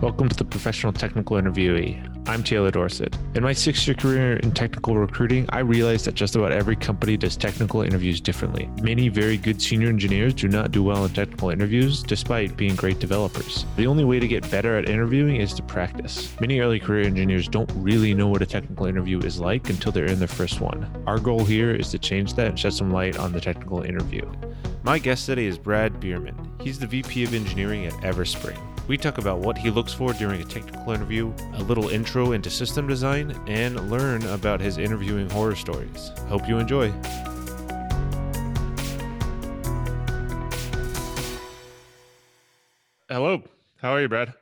Welcome to the Professional Technical Interviewee. I'm Taylor Dorsett. In my six year career in technical recruiting, I realized that just about every company does technical interviews differently. Many very good senior engineers do not do well in technical interviews despite being great developers. The only way to get better at interviewing is to practice. Many early career engineers don't really know what a technical interview is like until they're in their first one. Our goal here is to change that and shed some light on the technical interview. My guest today is Brad Bierman. He's the VP of Engineering at Everspring. We talk about what he looks for during a technical interview, a little intro into system design, and learn about his interviewing horror stories. Hope you enjoy. Hello. How are you, Brad?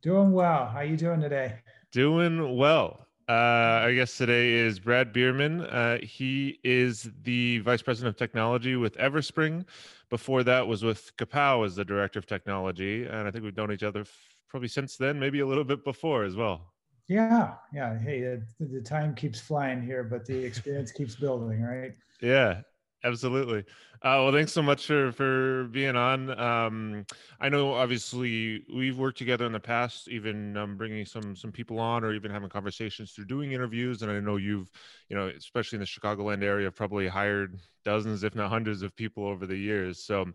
Doing well. How are you doing today? Doing well. Uh, I guess today is Brad Bierman. Uh, he is the Vice President of Technology with Everspring. Before that was with Kapow as the Director of Technology. And I think we've known each other f- probably since then, maybe a little bit before as well. Yeah. Yeah. Hey, uh, the time keeps flying here, but the experience keeps building, right? Yeah. Absolutely. Uh, well, thanks so much for for being on. Um, I know obviously we've worked together in the past, even um, bringing some some people on, or even having conversations through doing interviews. And I know you've, you know, especially in the Chicagoland area, probably hired dozens, if not hundreds, of people over the years. So,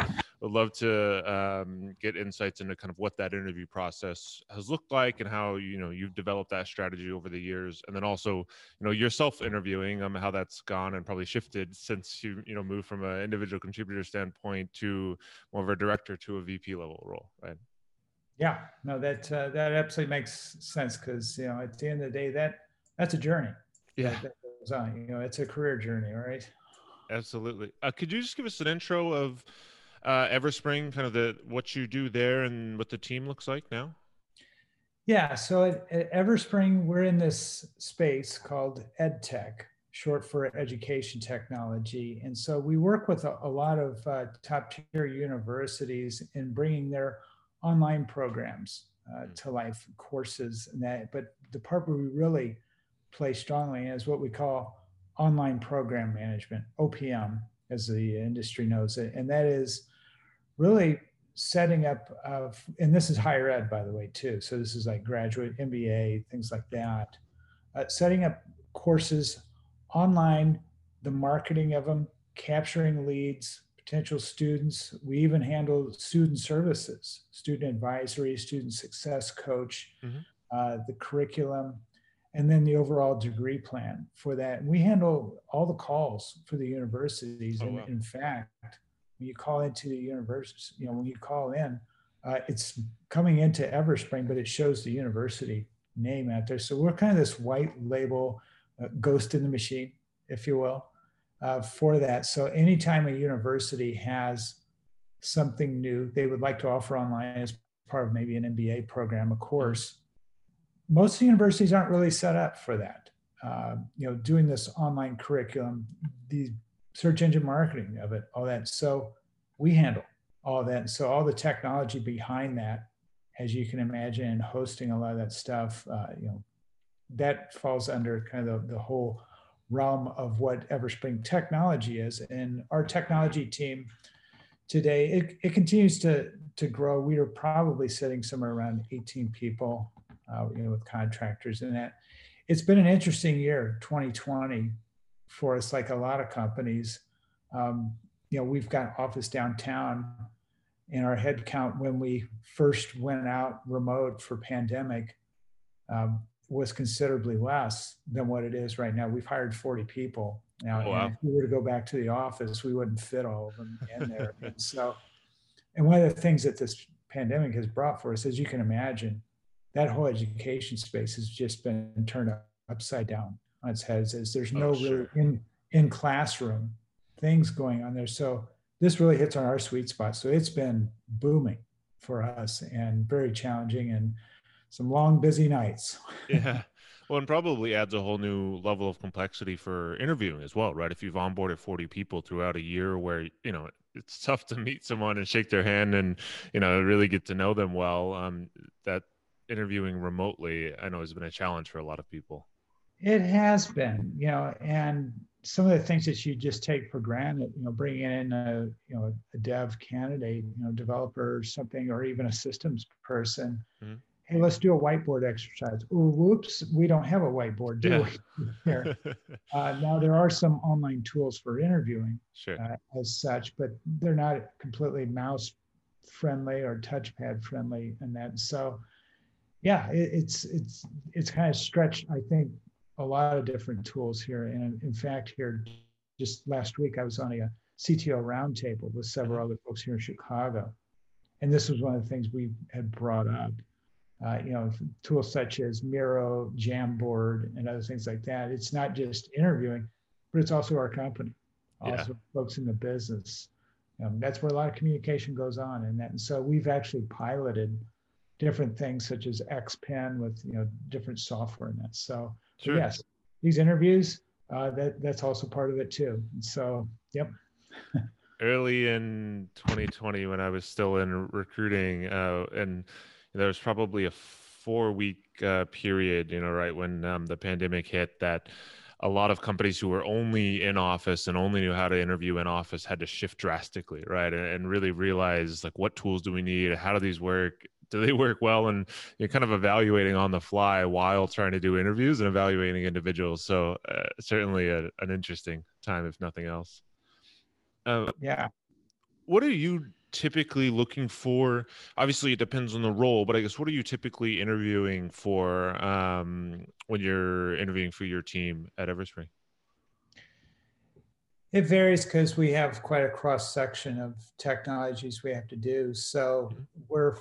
would love to um, get insights into kind of what that interview process has looked like and how you know you've developed that strategy over the years, and then also you know yourself interviewing, um, how that's gone and probably shifted since you you know moved from an individual contributor standpoint to more of a director to a VP level role, right? Yeah, no, that uh, that absolutely makes sense because you know at the end of the day that that's a journey. Yeah, that, that goes on. You know, it's a career journey, right? Absolutely. Uh, could you just give us an intro of uh, Everspring, kind of the what you do there and what the team looks like now? Yeah, so at, at Everspring, we're in this space called EdTech, short for education technology. And so we work with a, a lot of uh, top tier universities in bringing their online programs uh, hmm. to life, courses and that. But the part where we really play strongly is what we call online program management, OPM, as the industry knows it. And that is really setting up of, and this is higher ed, by the way, too. So this is like graduate MBA, things like that. Uh, setting up courses online, the marketing of them, capturing leads, potential students. We even handle student services, student advisory, student success coach, mm-hmm. uh, the curriculum, and then the overall degree plan for that. And we handle all the calls for the universities. Oh, and wow. in fact, when you call into the university, you know, when you call in, uh, it's coming into Everspring, but it shows the university name out there. So we're kind of this white label ghost in the machine, if you will, uh, for that. So anytime a university has something new they would like to offer online as part of maybe an MBA program, a course, most universities aren't really set up for that. Uh, you know, doing this online curriculum, the search engine marketing of it, all that. So we handle all that. So all the technology behind that, as you can imagine, hosting a lot of that stuff, uh, you know, that falls under kind of the, the whole realm of what Everspring technology is. And our technology team today, it, it continues to, to grow. We are probably sitting somewhere around 18 people uh, you know, with contractors and that. It's been an interesting year, 2020, for us, like a lot of companies. Um, you know, we've got office downtown, and our headcount when we first went out remote for pandemic um, was considerably less than what it is right now. We've hired 40 people now. Oh, wow. if we were to go back to the office, we wouldn't fit all of them in there. and so, and one of the things that this pandemic has brought for us, as you can imagine, that whole education space has just been turned upside down on its head. Is there's oh, no oh, sure. really in in classroom things going on there. So this really hits on our sweet spot. So it's been booming for us and very challenging and some long busy nights. yeah. Well, and probably adds a whole new level of complexity for interviewing as well, right? If you've onboarded 40 people throughout a year where, you know, it's tough to meet someone and shake their hand and, you know, really get to know them well. Um, that interviewing remotely, I know has been a challenge for a lot of people. It has been, you know, and some of the things that you just take for granted, you know, bringing in a you know a dev candidate, you know, developer or something, or even a systems person. Mm-hmm. Hey, let's do a whiteboard exercise. Oh, whoops, we don't have a whiteboard, do yeah. we? Here. uh, now there are some online tools for interviewing, sure. uh, as such, but they're not completely mouse friendly or touchpad friendly, and that. So, yeah, it, it's it's it's kind of stretched. I think a lot of different tools here. And in fact, here just last week, I was on a CTO roundtable with several mm-hmm. other folks here in Chicago. And this was one of the things we had brought up. Uh, you know, tools such as Miro, Jamboard, and other things like that. It's not just interviewing, but it's also our company, also yeah. folks in the business. Um, that's where a lot of communication goes on, and that. And so we've actually piloted different things such as XPen with you know different software in that. So Sure. Yes, these interviews, uh, that that's also part of it too. So, yep. Early in 2020, when I was still in recruiting, uh, and there was probably a four-week uh, period, you know, right when um, the pandemic hit, that a lot of companies who were only in office and only knew how to interview in office had to shift drastically, right? And, and really realize like what tools do we need? How do these work? do they work well and you're kind of evaluating on the fly while trying to do interviews and evaluating individuals so uh, certainly a, an interesting time if nothing else uh, yeah what are you typically looking for obviously it depends on the role but i guess what are you typically interviewing for um, when you're interviewing for your team at everspring it varies because we have quite a cross section of technologies we have to do so mm-hmm. we're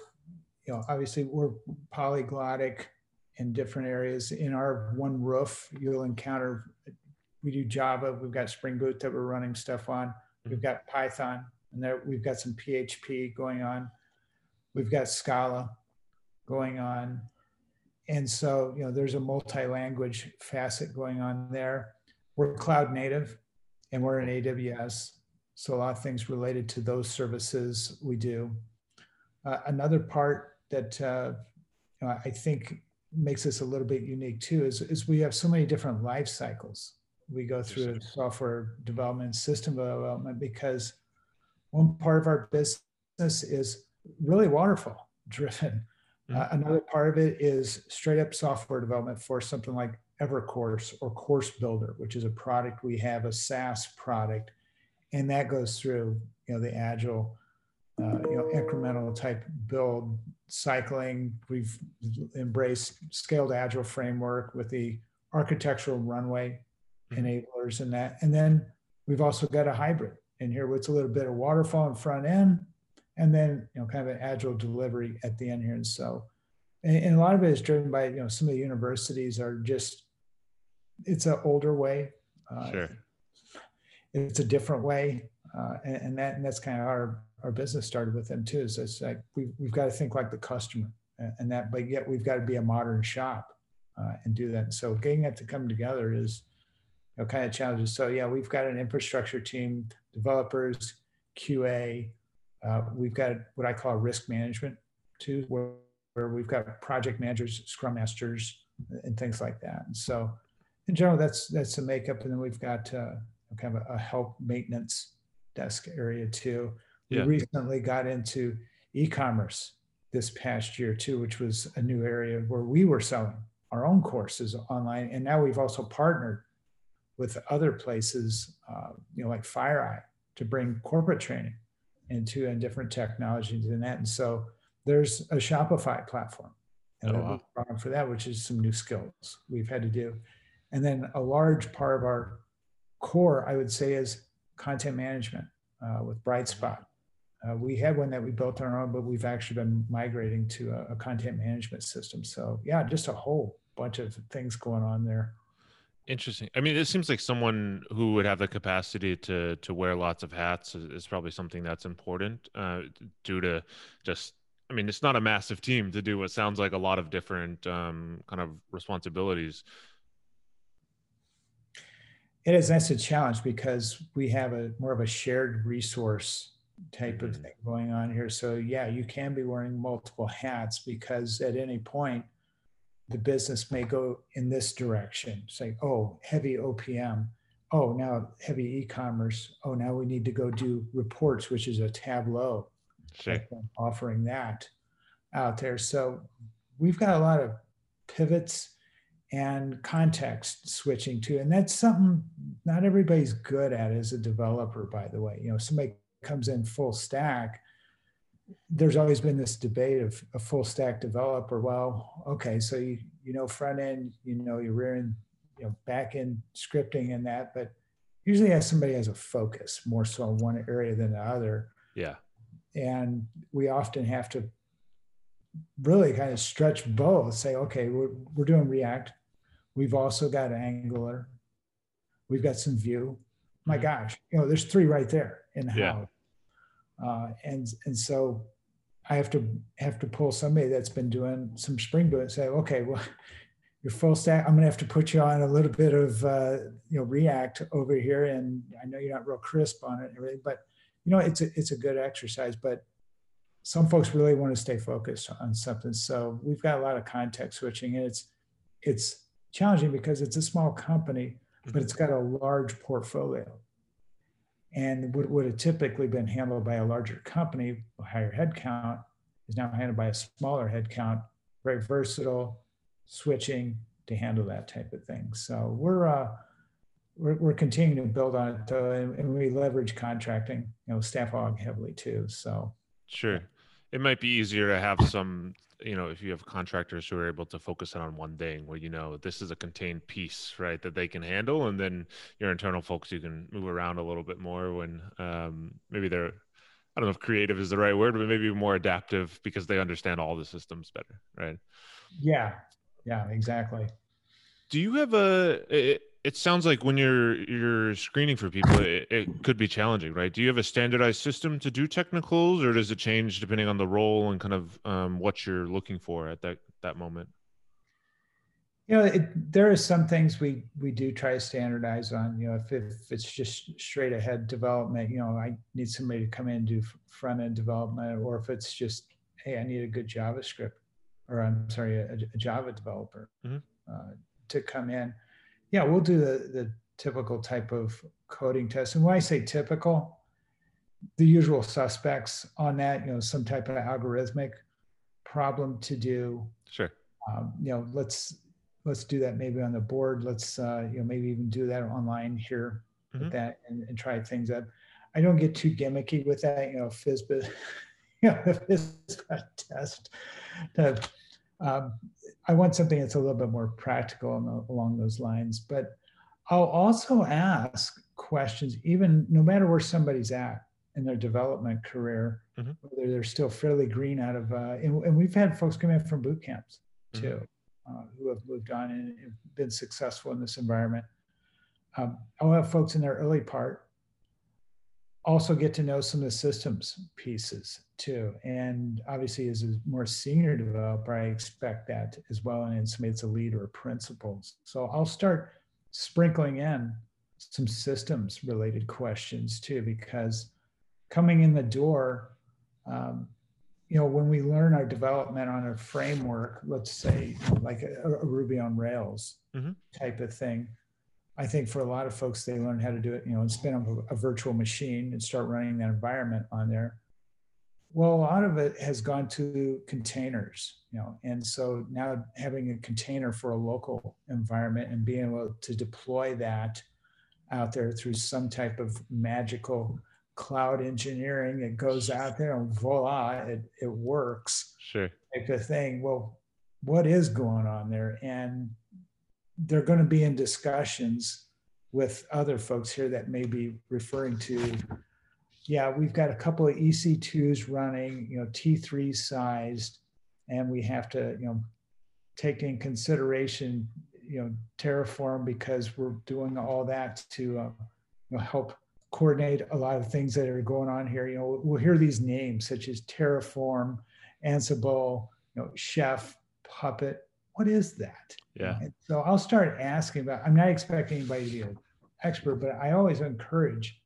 you know, obviously we're polyglottic in different areas. In our one roof, you'll encounter, we do Java, we've got Spring Boot that we're running stuff on, we've mm-hmm. got Python, and there we've got some PHP going on, we've got Scala going on. And so, you know, there's a multi-language facet going on there. We're cloud native and we're in AWS. So a lot of things related to those services we do. Uh, another part that uh, you know, I think makes us a little bit unique too is, is we have so many different life cycles. We go through software development, system development, because one part of our business is really waterfall driven. Mm-hmm. Uh, another part of it is straight up software development for something like EverCourse or Course Builder, which is a product we have, a SaaS product, and that goes through you know the agile uh, you know, incremental type build cycling. We've embraced scaled agile framework with the architectural runway mm-hmm. enablers and that. And then we've also got a hybrid in here with a little bit of waterfall in front end, and then you know, kind of an agile delivery at the end here. And so, and, and a lot of it is driven by you know some of the universities are just it's an older way. Uh, sure. It's a different way, uh, and, and that and that's kind of our our business started with them too. So it's like we, we've got to think like the customer and that, but yet we've got to be a modern shop uh, and do that. So getting that to come together is you know, kind of challenges. So yeah, we've got an infrastructure team, developers, QA. Uh, we've got what I call risk management too, where, where we've got project managers, scrum masters, and things like that. And so in general, that's that's the makeup. And then we've got uh, kind of a, a help maintenance desk area too yeah. We recently got into e-commerce this past year too, which was a new area where we were selling our own courses online, and now we've also partnered with other places, uh, you know, like FireEye, to bring corporate training into and different technologies in that. And so there's a Shopify platform, and oh, wow. for that, which is some new skills we've had to do. And then a large part of our core, I would say, is content management uh, with Brightspot. Uh, we had one that we built on our own, but we've actually been migrating to a, a, content management system. So yeah, just a whole bunch of things going on there. Interesting. I mean, it seems like someone who would have the capacity to to wear lots of hats is, is probably something that's important uh, due to just. I mean, it's not a massive team to do what sounds like a lot of different um, kind of responsibilities. It is. That's a challenge because we have a more of a shared resource type of mm-hmm. thing going on here. So yeah, you can be wearing multiple hats because at any point the business may go in this direction. Say, oh, heavy OPM. oh, now heavy e-commerce. Oh, now we need to go do reports, which is a Tableau. Sure. Offering that out there. So we've got a lot of pivots and context switching too. And that's something not everybody's good at as a developer, by the way. You know, somebody comes in full stack. There's always been this debate of a full stack developer. Well, okay, so you you know front end, you know your rear end, you know back end scripting and that, but usually as somebody has a focus more so in one area than the other. Yeah. And we often have to really kind of stretch both. Say, okay, we're we're doing React We've also got Angular. We've got some Vue. My mm-hmm. gosh, you know, there's three right there in the yeah. house. Uh, and and so I have to have to pull somebody that's been doing some Spring Boot and say, okay, well, you're full stack. I'm gonna have to put you on a little bit of uh, you know React over here, and I know you're not real crisp on it and everything, but you know it's a it's a good exercise. But some folks really want to stay focused on something, so we've got a lot of context switching, and it's it's challenging because it's a small company, but mm-hmm. it's got a large portfolio. And what would have typically been handled by a larger company, a higher headcount, is now handled by a smaller headcount, very versatile, switching to handle that type of thing. So we're uh, we're, we're continuing to build on it, though, and, and we leverage contracting, you know, staff aug heavily too. So sure, it might be easier to have some you know if you have contractors who are able to focus in on one thing where you know this is a contained piece right that they can handle and then your internal folks you can move around a little bit more when um, maybe they're i don't know if creative is the right word but maybe more adaptive because they understand all the systems better right? Yeah. Yeah exactly. Do you have a it sounds like when you're you're screening for people it, it, could be challenging right? Do you have a standardized system to do technicals or does it change depending on the role and kind of um, what you're looking for at that that moment? You know it, there are some things we we do try to standardize on. You know if, if it's just straight ahead development you know i need somebody to come in and do front end development or if it's just hey i need a good javascript or i'm sorry a, a java developer mm-hmm. uh, to come in yeah, we'll do the, the typical type of coding test. And when I say typical, the usual suspects on that, you know, some type of algorithmic problem to do. Sure. Um, you know, let's let's do that maybe on the board. Let's uh, you know maybe even do that online here mm-hmm. with that and, and try things up. I don't get too gimmicky with that. You know, FizzBuzz, you know, the FizzBuzz test. Um, I want something that's a little bit more practical the, along those lines. But I'll also ask questions, even no matter where somebody's at in their development career, mm-hmm. whether they're still fairly green out of, uh, and, and, we've had folks come in from boot camps mm-hmm. too, mm-hmm. uh, who have moved on and been successful in this environment. Um, I'll have folks in their early part also get to know some of the systems pieces too. And obviously, as a more senior developer, I expect that as well. And somebody that's a lead or a principal. So I'll start sprinkling in some systems related questions too, because coming in the door, um, you know, when we learn our development on a framework, let's say like a, a Ruby on Rails mm-hmm. type of thing, I think for a lot of folks, they learn how to do it, you know, and spin up a, a, virtual machine and start running that environment on there. Well, a lot of it has gone to containers, you know, and so now having a container for a local environment and being able to deploy that out there through some type of magical cloud engineering, it goes out there and voila, it, it works. Sure. Type of thing. Well, what is going on there? And they're going to be in discussions with other folks here that may be referring to yeah we've got a couple of ec2s running you know t3 sized and we have to you know take in consideration you know terraform because we're doing all that to uh, you know, help coordinate a lot of things that are going on here you know we'll hear these names such as terraform ansible you know chef puppet what is that? Yeah. And so I'll start asking about, I'm not expecting anybody to be an expert, but I always encourage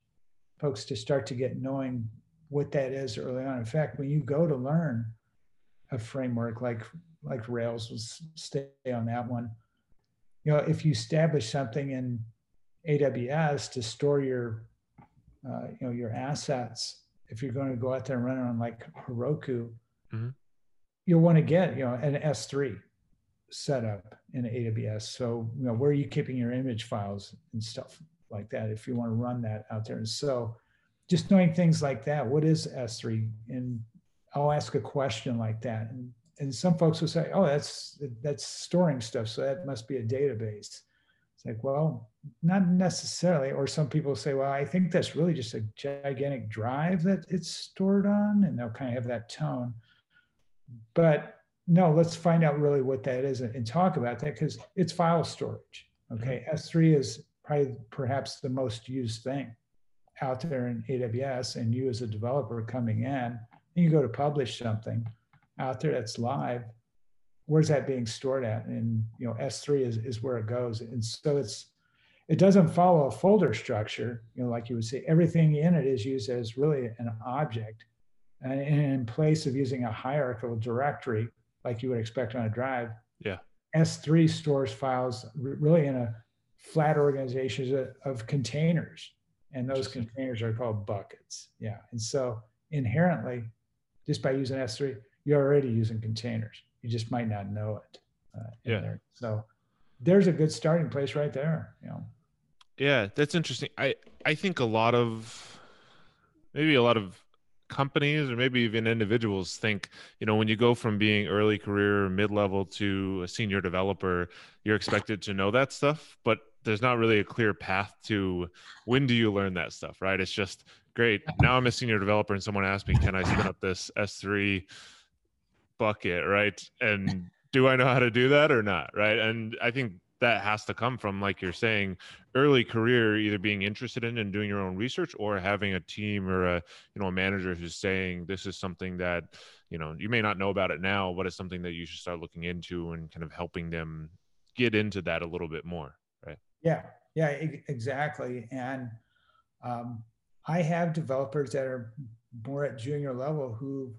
folks to start to get knowing what that is early on. In fact, when you go to learn a framework like like Rails, will stay on that one. You know, if you establish something in AWS to store your, uh, you know, your assets. If you're going to go out there and run it on like Heroku, mm-hmm. you'll want to get, you know, an S3 setup in AWS. So, you know, where are you keeping your image files and stuff like that if you want to run that out there? And so, just knowing things like that, what is S3? And I'll ask a question like that, and and some folks will say, "Oh, that's that's storing stuff, so that must be a database." It's like, well, not necessarily. Or some people say, "Well, I think that's really just a gigantic drive that it's stored on," and they'll kind of have that tone. But no, let's find out really what that is and, talk about that because it's file storage. Okay, mm-hmm. S3 is probably perhaps the most used thing out there in AWS, and you as a developer coming in, and you go to publish something out there that's live. Where's that being stored at? And you know, S3 is, is where it goes. And so it's it doesn't follow a folder structure, you know, like you would say, everything in it is used as really an object. And in place of using a hierarchical directory, like you would expect on a drive. Yeah. S3 stores files really in a flat organization of containers. And those containers are called buckets. Yeah. And so inherently, just by using S3, you're already using containers. You just might not know it. Uh, yeah. There. So there's a good starting place right there. You know. Yeah, that's interesting. I I think a lot of maybe a lot of companies or maybe even individuals think you know when you go from being early career mid-level to a senior developer you're expected to know that stuff but there's not really a clear path to when do you learn that stuff right? It's just great now i'm a senior developer and someone asked me can i spin up this s3 bucket right? And do i know how to do that or not right? And i think that has to come from like you're saying early career either being interested in and doing your own research or having a team or a you know a manager who's saying this is something that you know you may not know about it now but it's something that you should start looking into and kind of helping them get into that a little bit more yeah yeah exactly and um, i have developers that are more at junior level who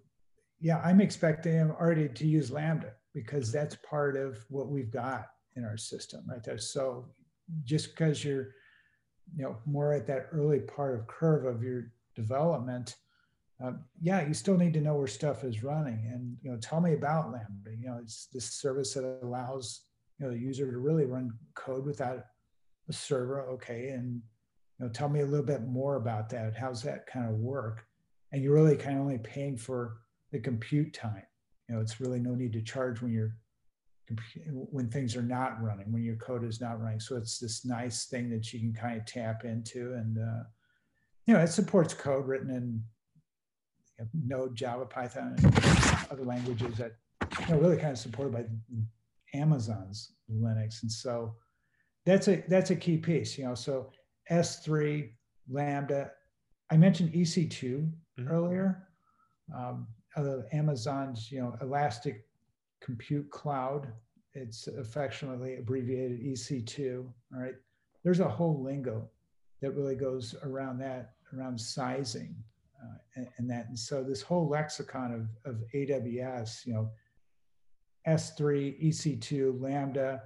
yeah i'm expecting them already to use lambda because that's part of what we've got in our system right there. So just because you're, you know, more at that early part of curve of your development, um, yeah, you still need to know where stuff is running. And you know, tell me about Lambda. You know, it's this service that allows you know the user to really run code without a server. Okay, and you know, tell me a little bit more about that. How's that kind of work? And you're really kind of only paying for the compute time. You know, it's really no need to charge when you're when things are not running, when your code is not running. So it's this nice thing that you can kind of tap into, and uh, you know it supports code written in you know, Node, Java, Python, and other languages that you know really kind of supported by Amazon's Linux, and so that's a that's a key piece. You know, so S3, Lambda. I mentioned EC2 mm-hmm. earlier. Um, Amazon's you know Elastic compute cloud. It's affectionately abbreviated EC2. All right. There's a whole lingo that really goes around that, around sizing uh, and, and, that. And so this whole lexicon of, of AWS, you know, S3, EC2, Lambda,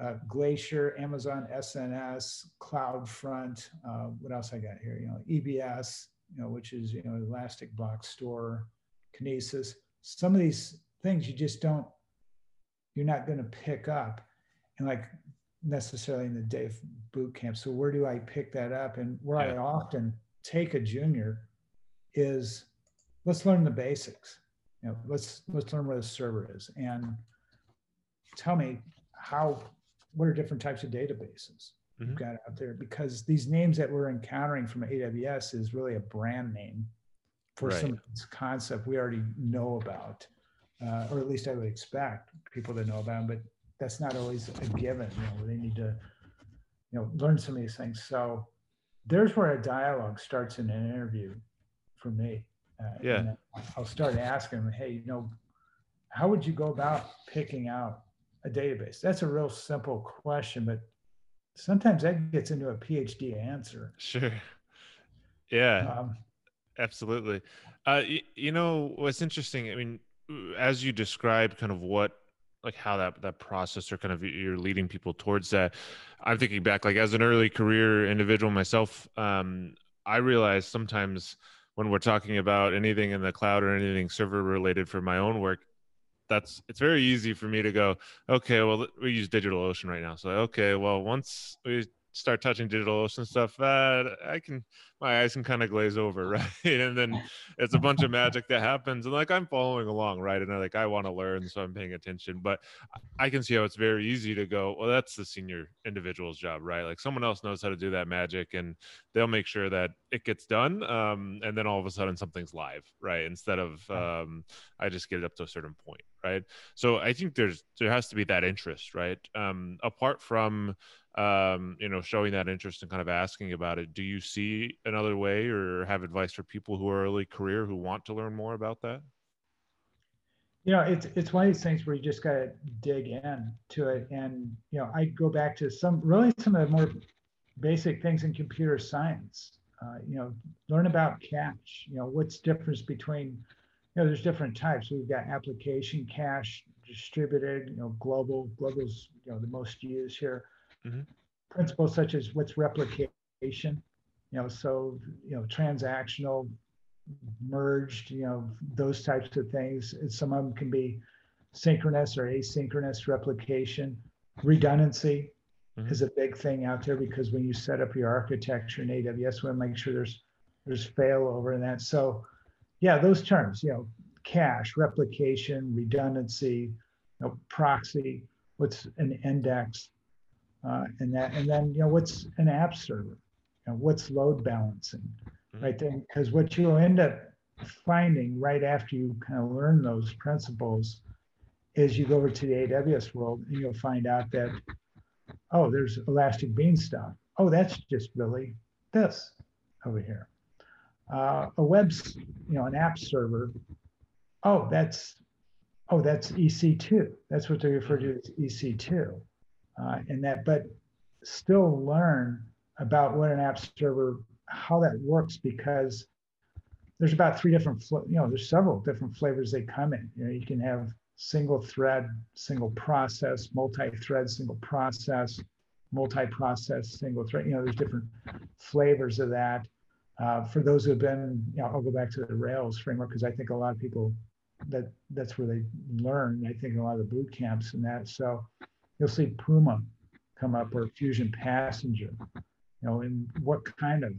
uh, Glacier, Amazon SNS, CloudFront. Uh, what else I got here? You know, EBS, you know, which is you know Elastic Block Store, Kinesis. Some of these things you just don't you're not going to pick up and like necessarily in the day of boot camp so where do i pick that up and where yeah. i often take a junior is let's learn the basics you know let's let's learn where the server is and tell me how what are different types of databases mm-hmm. you've got out there because these names that we're encountering from aws is really a brand name for right. some concept we already know about uh, or at least I would expect people to know about them, but that's not always a given. You know, they need to, you know, learn some of these things. So there's where a dialogue starts in an interview for me. Uh, yeah. I'll start asking them, hey, you know, how would you go about picking out a database? That's a real simple question, but sometimes that gets into a PhD answer. Sure. Yeah. Um, absolutely. Uh, you, you know, what's interesting, I mean, as you described kind of what like how that that process or kind of you're leading people towards that i'm thinking back like as an early career individual myself um i realize sometimes when we're talking about anything in the cloud or anything server related for my own work that's it's very easy for me to go okay well we use digitalocean right now so okay well once we start touching DigitalOcean stuff, that I can my eyes can kind of glaze over, right? and then it's a bunch of magic that happens, and like I'm following along, right? And I like I want to learn, so I'm paying attention. But I can see how it's very easy to go, well, that's the senior individual's job, right? Like someone else knows how to do that magic, and they'll make sure that it gets done. Um, and then all of a sudden something's live, right? Instead of um, I just get it up to a certain point, right? So I think there's there has to be that interest, right? Um, apart from um, you know, showing that interest and kind of asking about it. Do you see another way or have advice for people who are early career who want to learn more about that? You know, it's it's one of these things where you just got to dig in to it, and you know, I go back to some really some of the more basic things in computer science. Uh, you know, learn about cache. You know, what's difference between you know, there's different types. We've got application cache, distributed, you know, global. Global's you know the most used here mm-hmm. principles such as what's replication, you know, so, you know, transactional, merged, you know, those types of things. Some of them can be synchronous or asynchronous replication. Redundancy mm-hmm. is a big thing out there because when you set up your architecture in AWS, we want to make sure there's there's failover in that. So yeah, those terms, you know, cache, replication, redundancy, you know, proxy, what's an index, uh, and that and then you know what's an app server you know, what's load balancing mm-hmm. right? Then because what you'll end up finding right after you kind of learn those principles is you go over to the aws world and you'll find out that oh there's elastic beanstalk. Oh that's just really this over here uh, a web you know an app server oh that's oh that's ec2 that's what they refer to as ec2 uh, in that, but still learn about what an app server, how that works, because there's about three different, you know, there's several different flavors they come in. You know, you can have single thread, single process, multi-thread, single process, multi-process, single thread. You know, there's different flavors of that. Uh, for those who have been, you know, I'll go back to the Rails framework because I think a lot of people that that's where they learn. I think a lot of the boot camps and that. So you'll see Puma come up or Phusion Passenger. You know, and what kind of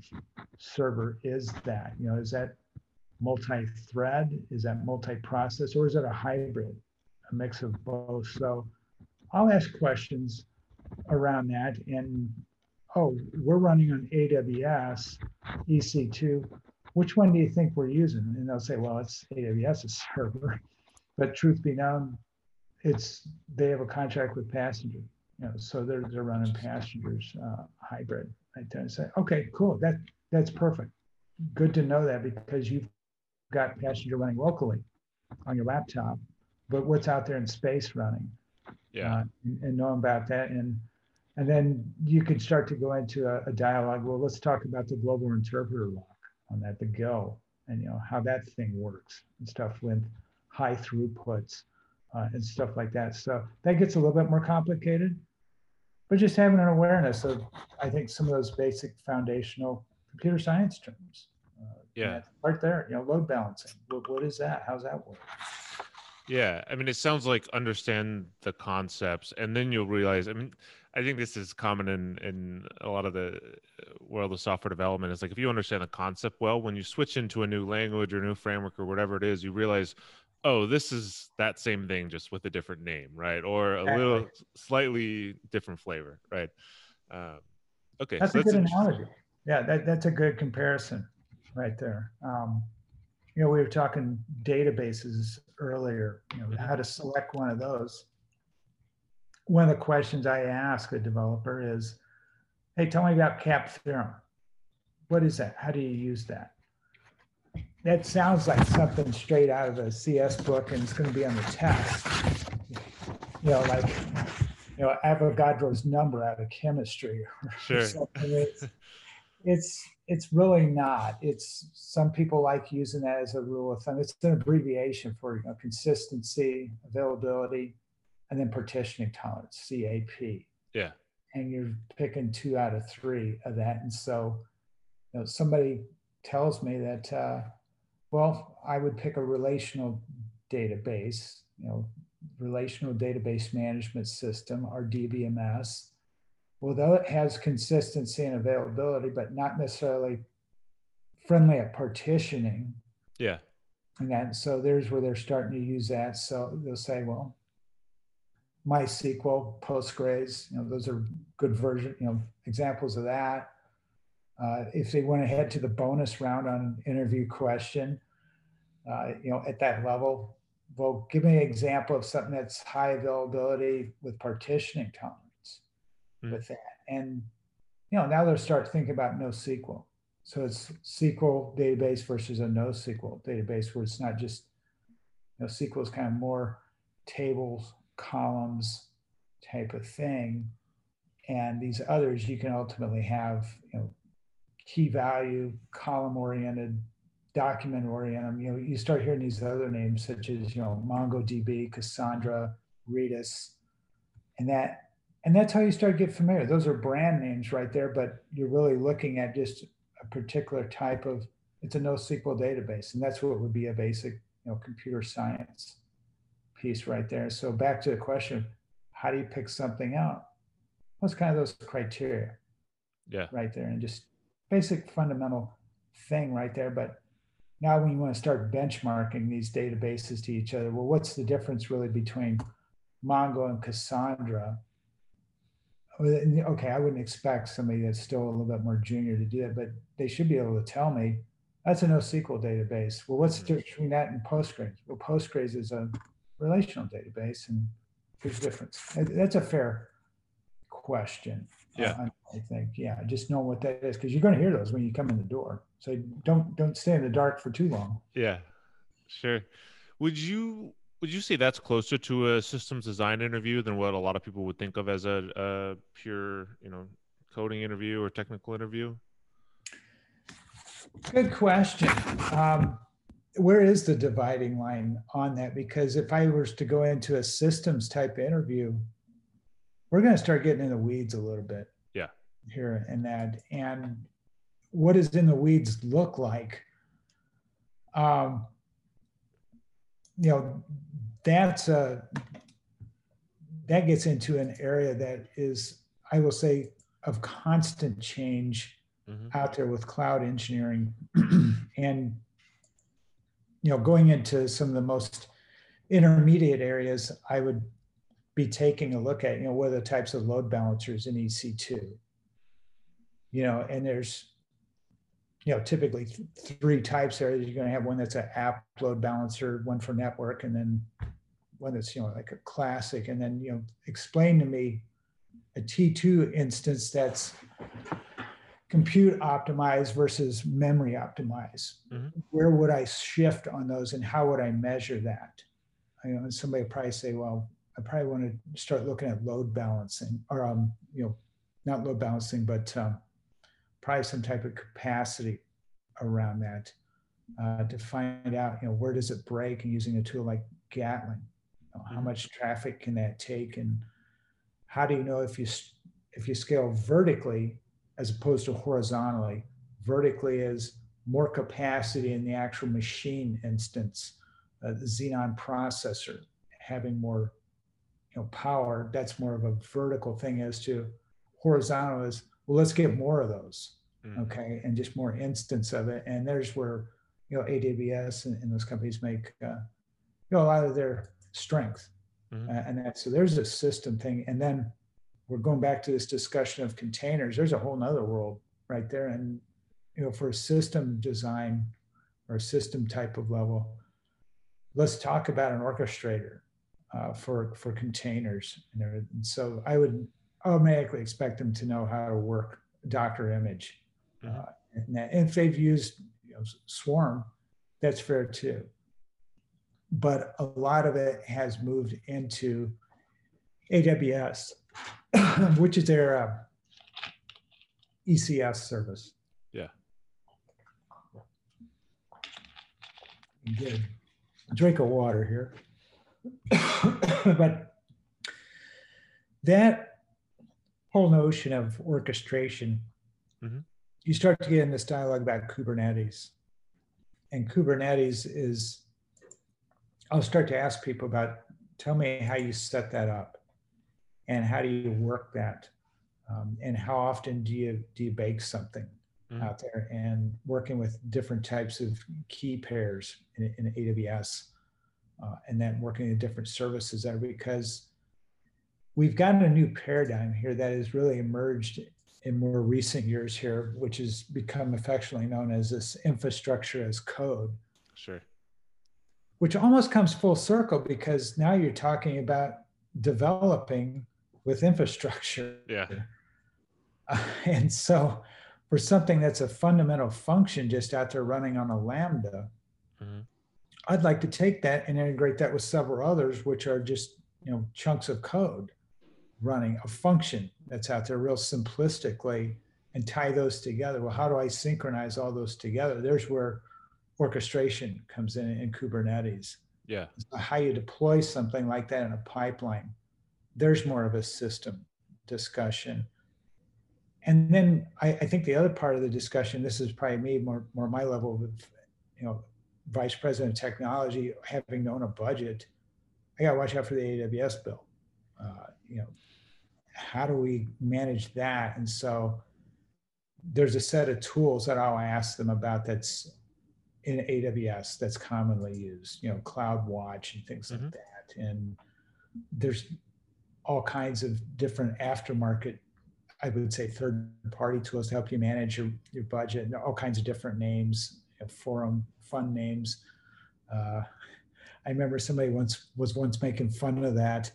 server is that? You know, is that multi-thread? Is that multi-process, or is it a hybrid, a mix of both? So I'll ask questions around that. And oh, we're running on AWS EC2. Which one do you think we're using? And they'll say, well, it's AWS server. But truth be known, it's they have a contract with passenger, you know, so they're they're running passengers uh, hybrid. I tend to say, okay, cool, that that's perfect. Good to know that because you've got passenger running locally on your laptop, but what's out there in space running? Yeah, uh, and, and know about that, and and then you can start to go into a, a dialogue. Well, let's talk about the global interpreter lock on that, the Go, and you know how that thing works and stuff with high throughputs uh, and stuff like that. So that gets a little bit more complicated, but just having an awareness of, I think, some of those basic foundational computer science terms. Uh, yeah. Right there, you know, load balancing. What, what is that? How's that work? Yeah, I mean, it sounds like understand the concepts, and then you'll realize. I mean, I think this is common in in a lot of the uh, world of software development. Is like if you understand the concept well, when you switch into a new language or new framework or whatever it is, you realize, oh, this is that same thing just with a different name, right? Or a exactly. little slightly different flavor, right? Um, okay, that's so a that's good analogy. Yeah, that, that's a good comparison right there. Um, you know, we were talking databases earlier, you know, how to select one of those. One of the questions I ask a developer is, hey, tell me about CAP theorem. What is that? How do you use that? that sounds like something straight out of a CS book and it's going to be on the test. You know, like, you know, Avogadro's number out of chemistry. Sure. It's, it's, it's really not. It's some people like using that as a rule of thumb. It's an abbreviation for you know, consistency, availability, and then partitioning tolerance, CAP. Yeah. And you're picking two out of three of that. And so, you know, somebody tells me that, uh, well, I would pick a relational database, you know, relational database management system or DBMS. Well, though it has consistency and availability, but not necessarily friendly at partitioning. Yeah. And that, so there's where they're starting to use that. So they'll say, well, MySQL, Postgres, you know, those are good version, you know, examples of that. Uh, if they want to head to the bonus round on interview question, uh, you know, at that level, well, give me an example of something that's high availability with partitioning tolerance mm. with that. And, you know, now they'll start thinking about NoSQL. So it's SQL database versus a NoSQL database where it's not just, you know, SQL is kind of more tables, columns type of thing. And these others you can ultimately have, you know, key value, column oriented, document oriented. You know, you start hearing these other names such as, you know, MongoDB, Cassandra, Redis, and that and that's how you start to get familiar. Those are brand names right there, but you're really looking at just a particular type of it's a NoSQL database, and that's what would be a basic, you know, computer science piece right there. So back to the question, how do you pick something out? What's kind of those criteria? Yeah. Right there, and just basic fundamental thing right there. But now when you want to start benchmarking these databases to each other, well, what's the difference really between Mongo and Cassandra? Okay, I wouldn't expect somebody that's still a little bit more junior to do that, but they should be able to tell me that's a NoSQL database. Well, what's the mm-hmm. difference between that and Postgres? Well, Postgres is a relational database, and there's a difference. That's a fair question. Yeah. I think, yeah, just know what that is because you're going to hear those when you come in the door. So don't don't stay in the dark for too long. Yeah, sure. Would you would you say that's closer to a systems design interview than what a lot of people would think of as a, a pure, you know, coding interview or technical interview? Good question. Um, where is the dividing line on that? Because if I was to go into a systems type interview, we're going to start getting in the weeds a little bit. Yeah. Here and that. And what does in the weeds look like? Um, you know, that's a that gets into an area that is, I will say, of constant change mm-hmm. out there with cloud engineering and you know going into some of the most intermediate areas i would be taking a look at you know what are the types of load balancers in ec2 you know and there's you know typically th- three types there. You're going to have one that's an app load balancer one for network and then one that's you know like a classic. And then you know explain to me a t2 instance that's compute optimize versus memory optimize mm-hmm. where would i shift on those and how would i measure that you know and somebody would probably say well i probably want to start looking at load balancing or um you know not load balancing but um, probably some type of capacity around that uh, to find out you know where does it break and using a tool like gatling you know, how mm-hmm. much traffic can that take and how do you know if you if you scale vertically as opposed to horizontally. Vertically is more capacity in the actual machine instance, uh, the Xenon processor having more you know, power. That's more of a vertical thing as to horizontal is, well, let's get more of those. Mm-hmm. Okay. And just more instance of it. And there's where, you know, AWS and, and those companies make, uh, you know, a lot of their strength. Mm-hmm. Uh, and that, so there's a system thing. And then we're going back to this discussion of containers there's a whole nother world right there. And you know for a system design or a system type of level let's talk about an orchestrator uh, for for containers. And, so i would automatically expect them to know how to work docker image. Mm-hmm. uh, and, that, and if they've used you know, swarm that's fair too. But a lot of it has moved into aws which is their uh, ECS service. Yeah. Good. Drink of water here. but that whole notion of orchestration, mm-hmm. you start to get in this dialogue about Kubernetes. And Kubernetes is, I'll start to ask people about, tell me how you set that up and how do you work that? Um, and how often do you do you bake something mm-hmm. out there and working with different types of key pairs in, in AWS uh, and then working in different services there because we've gotten a new paradigm here that has really emerged in more recent years here, which has become affectionately known as this infrastructure as code. Sure. Which almost comes full circle because now you're talking about developing with infrastructure. Yeah. Uh, and so for something that's a fundamental function just out there running on a Lambda, mm-hmm. I'd like to take that and integrate that with several others, which are just you know chunks of code running a function that's out there real simplistically and tie those together. Well, how do I synchronize all those together? There's where orchestration comes in in Kubernetes. Yeah. So how you deploy something like that in a pipeline. There's more of a system discussion. And then I, I think the other part of the discussion, this is probably me more more my level of you know vice president of technology, having known a budget, I got to watch out for the AWS bill. Uh, you know, how do we manage that? And so there's a set of tools that I'll ask them about that's in AWS that's commonly used, you know, CloudWatch and things mm-hmm. like that. And there's all kinds of different aftermarket, I would say third party tools to help you manage your, your budget and all kinds of different names, forum fun names. Uh, I remember somebody once was once making fun of that,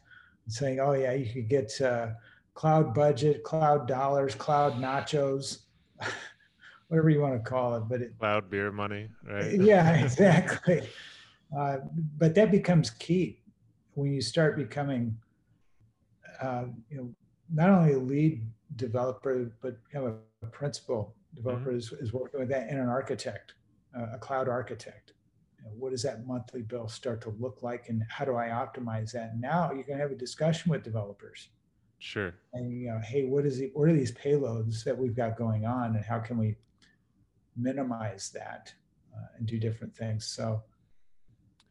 saying, "Oh yeah, you could get uh, cloud budget, cloud dollars, cloud nachos, whatever you want to call it." But it, cloud beer money, right? Yeah, exactly. uh, but that becomes key when you start becoming, uh, you know, not only a lead developer but become a principal developer mm-hmm. is, is working with that and an architect a cloud architect. You know, what does that monthly bill start to look like, and how do I optimize that? Now you can have a discussion with developers. Sure. And you know, hey, what is it? What are these payloads that we've got going on, and how can we minimize that uh, and do different things? So,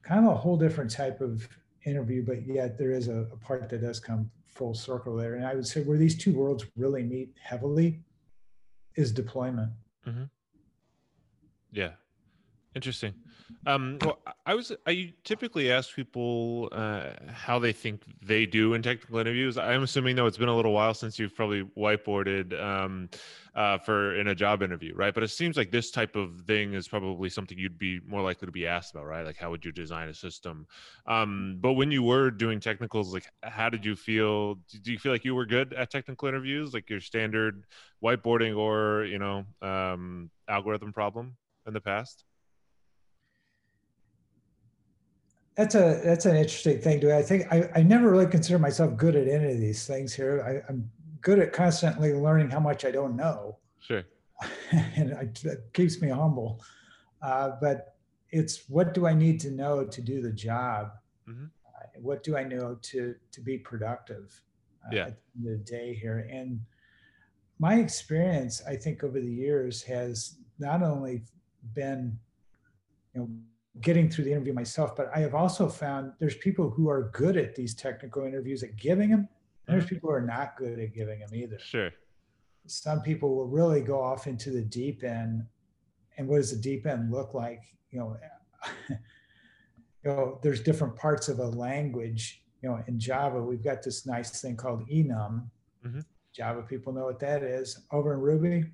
kind of a whole different type of interview, but yet there is a, a part that does come full circle there. And I would say where these two worlds really meet heavily is deployment. Mm-hmm. Yeah, Interesting. Um, well, I was I typically ask people uh, how they think they do in technical interviews. I'm assuming though it's been a little while since you've probably whiteboarded um, uh, for in a job interview, right? But it seems like this type of thing is probably something you'd be more likely to be asked about, right? Like how would you design a system? Um, but when you were doing technicals, like how did you feel? Do you feel like you were good at technical interviews, like your standard whiteboarding or you know um, algorithm problem in the past? That's a that's an interesting thing to I think I, I never really consider myself good at any of these things here. I, am good at constantly learning how much I don't know. Sure. and it keeps me humble. Uh, but it's what do I need to know to do the job? Mm-hmm. Uh, what do I know to to be productive? Uh, yeah. At the, the day here, and my experience, I think, over the years has not only been, you know, getting through the interview myself, but I have also found there's people who are good at these technical interviews at giving them, and there's mm-hmm. people who are not good at giving them either. Sure. Some people will really go off into the deep end. And what does the deep end look like? You know, you know, there's different parts of a language. You know, in Java, we've got this nice thing called enum. Mm-hmm. Java people know what that is. Over in Ruby,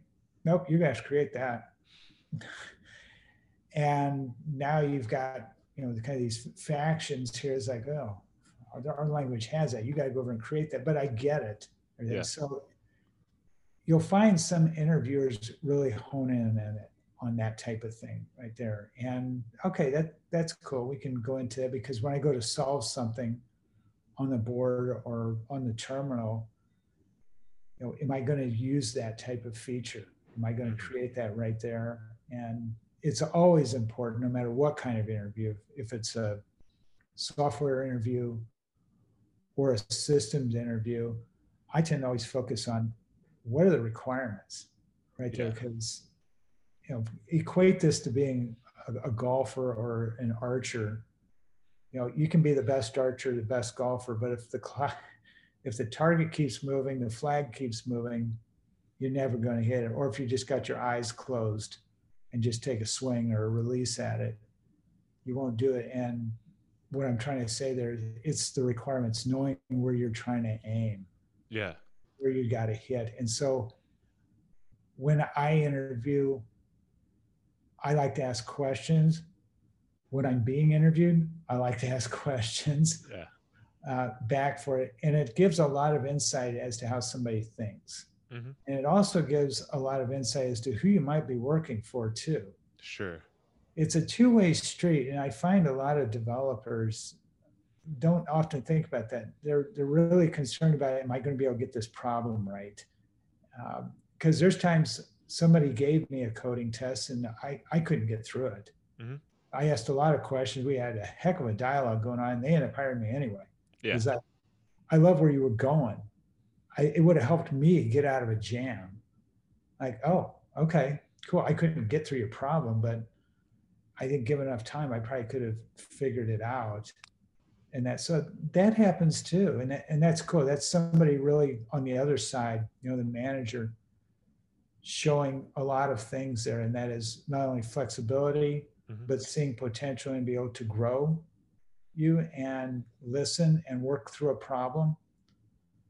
nope, you guys create that and now you've got you know the kind of these factions here is like oh our, language has that. You got to go over and create that but i get it. Yeah. so you'll find some interviewers really hone in on it on that type of thing right there. And okay that that's cool. We can go into that because when i go to solve something on the board or on the terminal you know am i going to use that type of feature? Am i going to create that right there? And it's always important, no matter what kind of interview, if it's a software interview or a systems interview, I tend to always focus on what are the requirements right there? Yeah. because you know equate this to being a, a golfer or an archer. You know you can be the best archer the best golfer but if the clock if the target keeps moving the flag keeps moving you're never going to hit it. Or if you just got your eyes closed and just take a swing or a release at it you won't do it and what i'm trying to say there it's the requirements knowing where you're trying to aim Yeah. where you got to hit. And so when I interview, I like to ask questions. When I'm being interviewed, I like to ask questions Yeah. uh, back for it. And it gives a lot of insight as to how somebody thinks. Mhm. And it also gives a lot of insight as to who you might be working for, too Sure. it's a two-way street and i find a lot of developers don't often think about that they're they're really concerned about am i going to be able to get this problem right because there's times somebody gave me a coding test and i i couldn't get through it Mhm. i asked a lot of questions we had a heck of a dialogue going on and they ended up hiring me anyway Yeah. I, I love where you were going I, it would have helped me get out of a jam. Like oh okay cool. I couldn't get through your problem but i think given enough time. I probably could have figured it out. And that so that happens too. And that, and that's cool. That's somebody really on the other side you know the manager showing a lot of things there. And that is not only flexibility Mhm. but seeing potential and be able to grow you and listen and work through a problem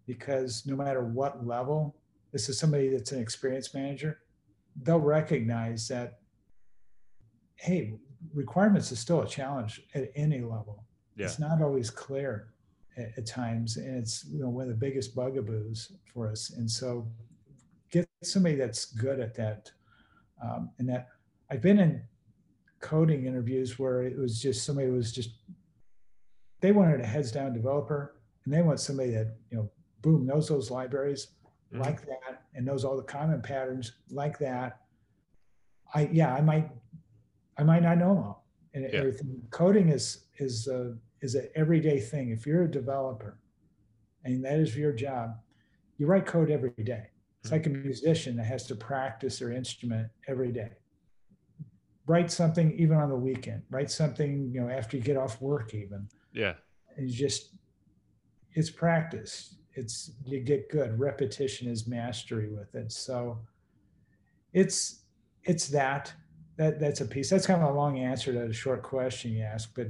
because no matter what level this is somebody that's an experienced manager they'll recognize that hey requirements is still a challenge at any level Yeah. it's not always clear at, at times and it's you know one of the biggest bugaboos for us and so get somebody that's good at that um, and that i've been in coding interviews where it was just somebody was just they wanted a heads down developer and they want somebody that you know boom knows those libraries Mhm. like that and knows all the common patterns like that i yeah i might i might not know them all and Yeah. everything coding is is a is an everyday thing if you're a developer and that is your job you write code every day it's Mhm. like a musician that has to practice their instrument every day write something even on the weekend write something you know after you get off work even Yeah. and you just it's practice it's you get good. Repetition is mastery with it. So it's it's that that that's a piece. That's kind of a long answer to a short question you ask but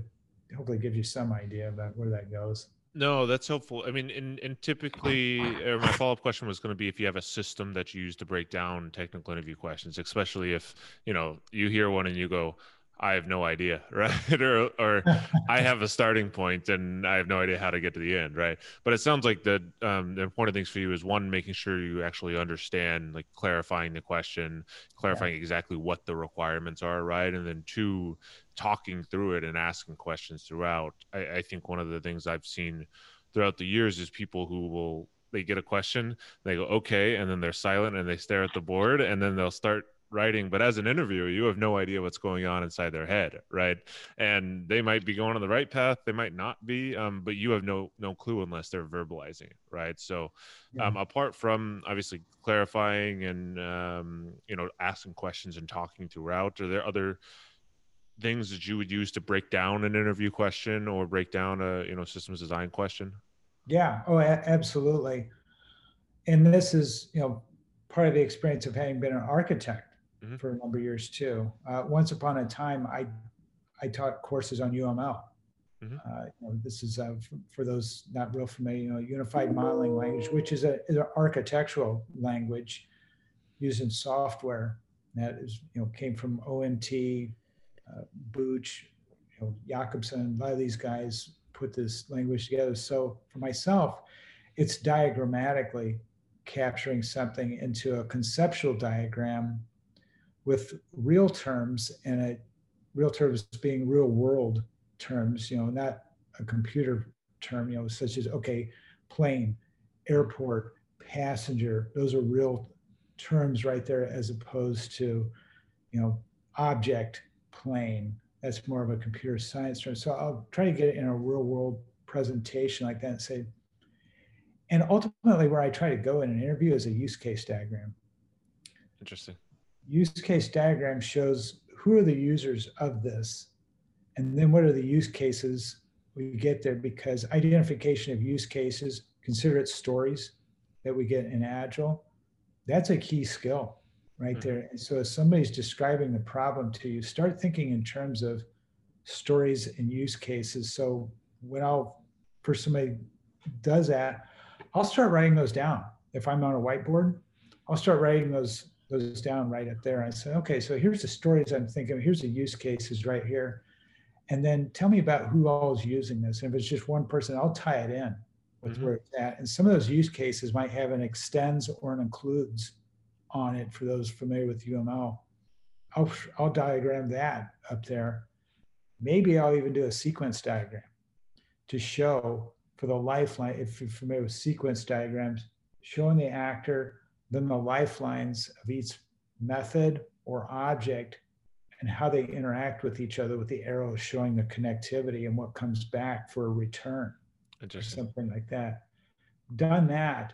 hopefully gives you some idea about where that goes. No, that's helpful. I mean, and, and typically, my follow up question was going to be if you have a system that you use to break down technical interview questions, especially if you know you hear one and you go, "I have no idea," right? or, or I have a starting point and I have no idea how to get to the end, right? But it sounds like the um, the important things for you is one, making sure you actually understand, like clarifying the question, clarifying exactly what the requirements are, right? And then two, talking through it and asking questions throughout. I, I think one of the things I've seen throughout the years is people who will they get a question, they go okay, and then they're silent and they stare at the board, and then they'll start writing but as an interviewer you have no idea what's going on inside their head right? And they might be going on the right path they might not be um, but you have no no clue unless they're verbalizing it, right? So um, apart from obviously clarifying and um, you know asking questions and talking throughout are there other things that you would use to break down an interview question or break down a you know systems design question? Yeah. Oh a- absolutely. And this is you know part of the experience of having been an architect Mhm. for a number of years too uh, once upon a time i i taught courses on uml Mhm. uh, you know, this is uh, f- for those not real familiar you know unified modeling language which is a is an architectural language used in software that is you know came from omt uh, Booch, you know, Jacobson, a lot of these guys put this language together. So for myself, it's diagrammatically capturing something into a conceptual diagram with real terms and a real terms being real world terms, you know, not a computer term, you know, such as okay, plane, airport, passenger. Those are real terms right there, as opposed to, you know, object, plane. That's more of a computer science term. So I'll try to get it in a real world presentation like that and say, and ultimately, where I try to go in an interview is a use case diagram. Interesting. Use case diagram shows who are the users of this, and then what are the use cases we get there because identification of use cases, consider it stories that we get in Agile, that's a key skill right mm-hmm. there. And so if somebody's describing the problem to you, start thinking in terms of stories and use cases. So when I'll, for somebody does that, I'll start writing those down. If I'm on a whiteboard, I'll start writing those those down right up there. I say, okay, so here's the stories I'm thinking. Here's the use cases right here, and then tell me about who all is using this. And if it's just one person, I'll tie it in with mm-hmm. where it's at. And some of those use cases might have an extends or an includes on it for those familiar with UML. I'll, I'll diagram that up there. Maybe I'll even do a sequence diagram to show for the lifeline, if you're familiar with sequence diagrams, showing the actor, then the lifelines of each method or object and how they interact with each other with the arrows showing the connectivity and what comes back for a return or something like that. Done that,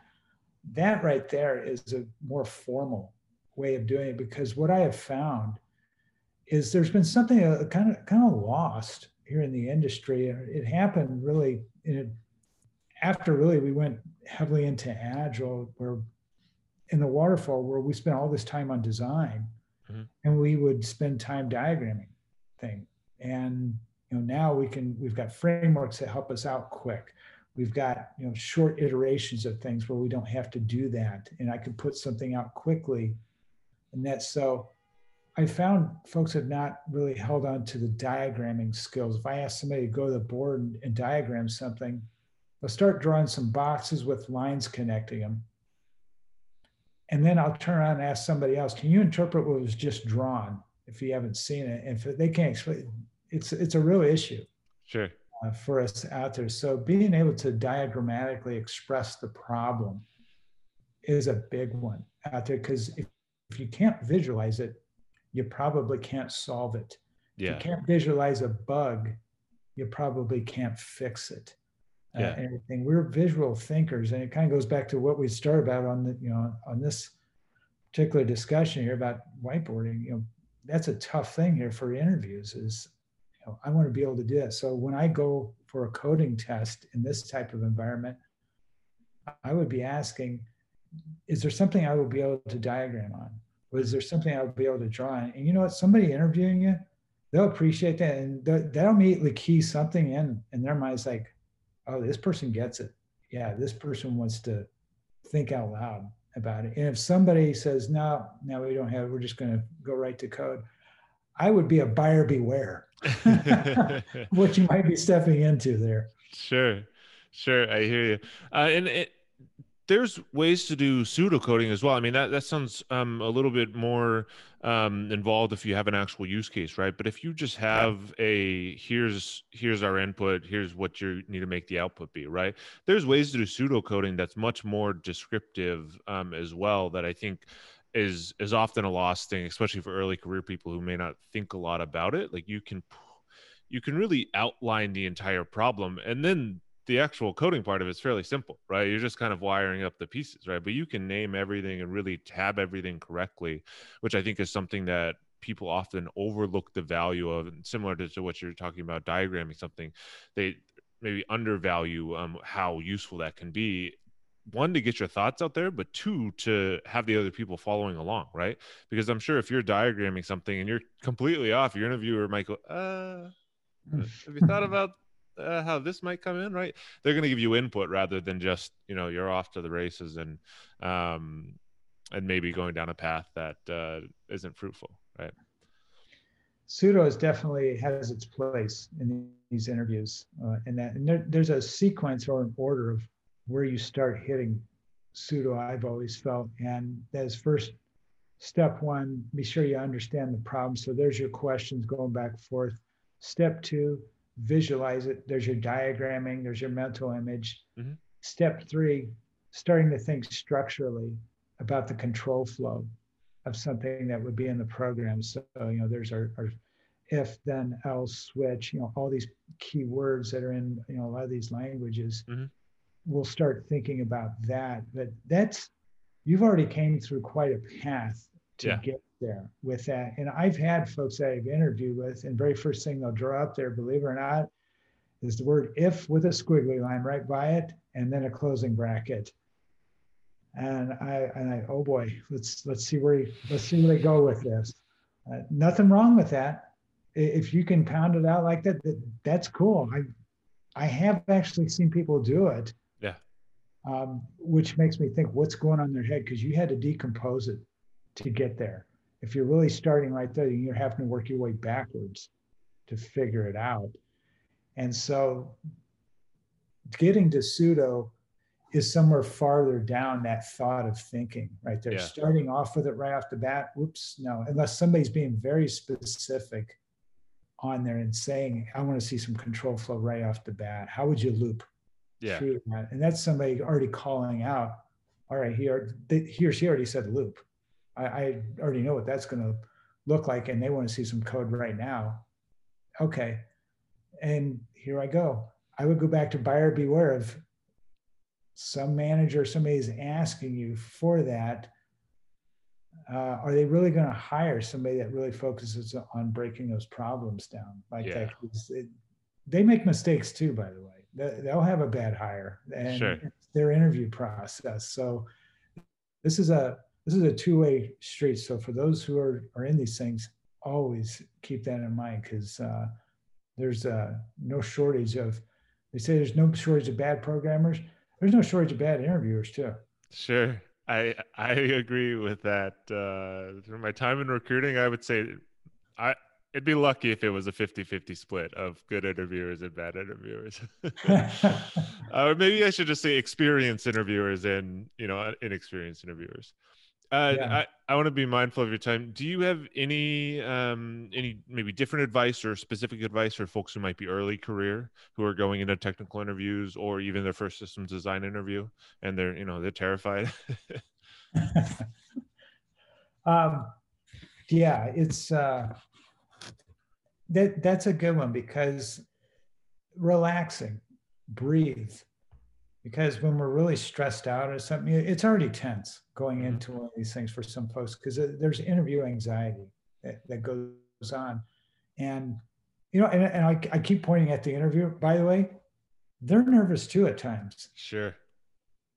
that right there is a more formal way of doing it because what I have found is there's been something uh, kind of kind of lost here in the industry. It happened really in after really we went heavily into agile where in the waterfall where we spent all this time on design mm-hmm. and we would spend time diagramming thing and you know now we can we've got frameworks that help us out quick we've got you know short iterations of things where we don't have to do that and i can put something out quickly and that's so i found folks have not really held on to the diagramming skills if i ask somebody to go to the board and, and diagram something they'll start drawing some boxes with lines connecting them. And then I'll turn around and ask somebody else, can you interpret what was just drawn if you haven't seen it? And if they can't explain, it's, it's a real issue. Sure. Uh, for us out there. So being able to diagrammatically express the problem is a big one out there because if, if you can't visualize it, you probably can't solve it. Yeah. If you can't visualize a bug, you probably can't fix it uh, yeah. and everything. We're visual thinkers, and it kind of goes back to what we started about on the you know on this particular discussion here about whiteboarding. You know, that's a tough thing here for interviews. Is you know I want to be able to do that. So when I go for a coding test in this type of environment, I would be asking, is there something I will be able to diagram on? Was there something I would be able to draw on? And you know what? Somebody interviewing you, they'll appreciate that, and they'll immediately key something in in their minds like oh, this person gets it. Yeah, this person wants to think out loud about it. And if somebody says, no, no, we don't have, it, we're just going to go right to code, I would be a buyer beware what you might be stepping into there. Sure. Sure. I hear you. Uh, and it, there's ways to do pseudocoding as well. I mean, that, that sounds um, a little bit more um, involved if you have an actual use case, right? But if you just have a here's here's our input, here's what you need to make the output be, right? There's ways to do pseudocoding that's much more descriptive um, as well. That I think is is often a lost thing, especially for early career people who may not think a lot about it. Like you can you can really outline the entire problem and then the actual coding part of it's fairly simple, right? You're just kind of wiring up the pieces, right? But you can name everything and really tab everything correctly, which I think is something that people often overlook the value of. And similar to, to what you're talking about, diagramming something, they maybe undervalue um, how useful that can be. One to get your thoughts out there, but two to have the other people following along, right? Because I'm sure if you're diagramming something and you're completely off, your interviewer might go, "Uh, have you thought about uh, how this might come in, right? They're going to give you input rather than just you know you're off to the races and um, and maybe going down a path that uh, not fruitful, right? Pseudo is definitely has its place in these interviews, uh, and that and there, there's a sequence or an order of where you start hitting pseudo. I've always felt, and as first step one. Be sure you understand the problem. So there's your questions going back and forth. Step two, visualize it. There's your diagramming, there's your mental image. Mm-hmm. Step three, starting to think structurally about the control flow of something that would be in the program. So, you know, there's our, our if then else switch, you know, all these key words that are in, you know, a lot of these languages. Mm-hmm. we'll start thinking about that. But that's you've already came through quite a path to yeah. get there with that. And I've had folks that I've interviewed with, and very first thing they'll draw up there, believe it or not, is the word if with a squiggly line right by it, and then a closing bracket. And I and I oh boy, let's let's see where let's see where they go with this. Uh, nothing wrong with that. If you can pound it out like that, that that's cool. I I have actually seen people do it. Yeah. Um, which makes me think what's going on in their head because you had to decompose it to get there. If you're really starting right there, you're having to work your way backwards to figure it out. And so getting to pseudo is somewhere farther down that thought of thinking right there. Yeah. Starting off with it right off the bat, whoops, no, unless somebody's being very specific on there and saying, I want to see some control flow right off the bat. How would you loop yeah. through that? And that's somebody already calling out, all right, he, or, he or she already said loop. I, I already know what that's going to look like, and they want to see some code right now. Okay. And here I go. I would go back to buyer beware of some manager, somebody is asking you for that. Uh, are they really going to hire somebody that really focuses on breaking those problems down like yeah. It, they make mistakes too, by the way. They'll have a bad hire and sure. their interview process. So this is a this is a two-way street. So for those who are, are in these things, always keep that in mind because uh, there's uh, no shortage of, they say there's no shortage of bad programmers. There's no shortage of bad interviewers too. Sure. I, I agree with that. Uh, through my time in recruiting, I would say I, it'd be lucky if it was a 50-50 split of good interviewers and bad interviewers uh, maybe i should just say experienced interviewers and you know inexperienced interviewers uh, yeah. I, I want to be mindful of your time. Do you have any um, any maybe different advice or specific advice for folks who might be early career who are going into technical interviews or even their first systems design interview and they're you know they're terrified? um, yeah, it's uh, that that's a good one because relaxing, breathe, because when we're really stressed out or something, it's already tense going mm-hmm. into one of these things for some folks because there's interview anxiety that, that, goes on. And, you know, and, and I, I keep pointing at the interview, by the way, they're nervous too at times. Sure.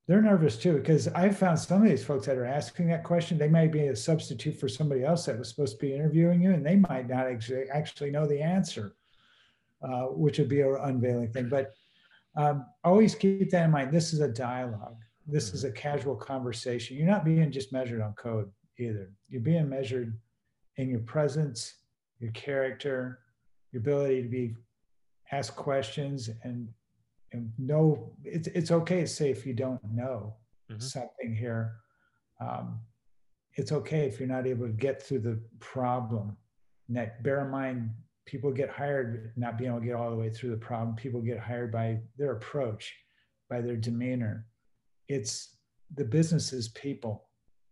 They're nervous too because I've found some of these folks that are asking that question, they might be a substitute for somebody else that was supposed to be interviewing you, and they might not actually know the answer, uh, which would be an unveiling thing. But um, always keep that in mind. This is a dialogue. This is a casual conversation. You're not being just measured on code either. You're being measured in your presence, your character, your ability to be ask questions and and know it's it's okay to say if you don't know mm-hmm. something here. Um, it's okay if you're not able to get through the problem. That bear in mind people get hired not being able to get all the way through the problem people get hired by their approach by their demeanor. It's the business is people.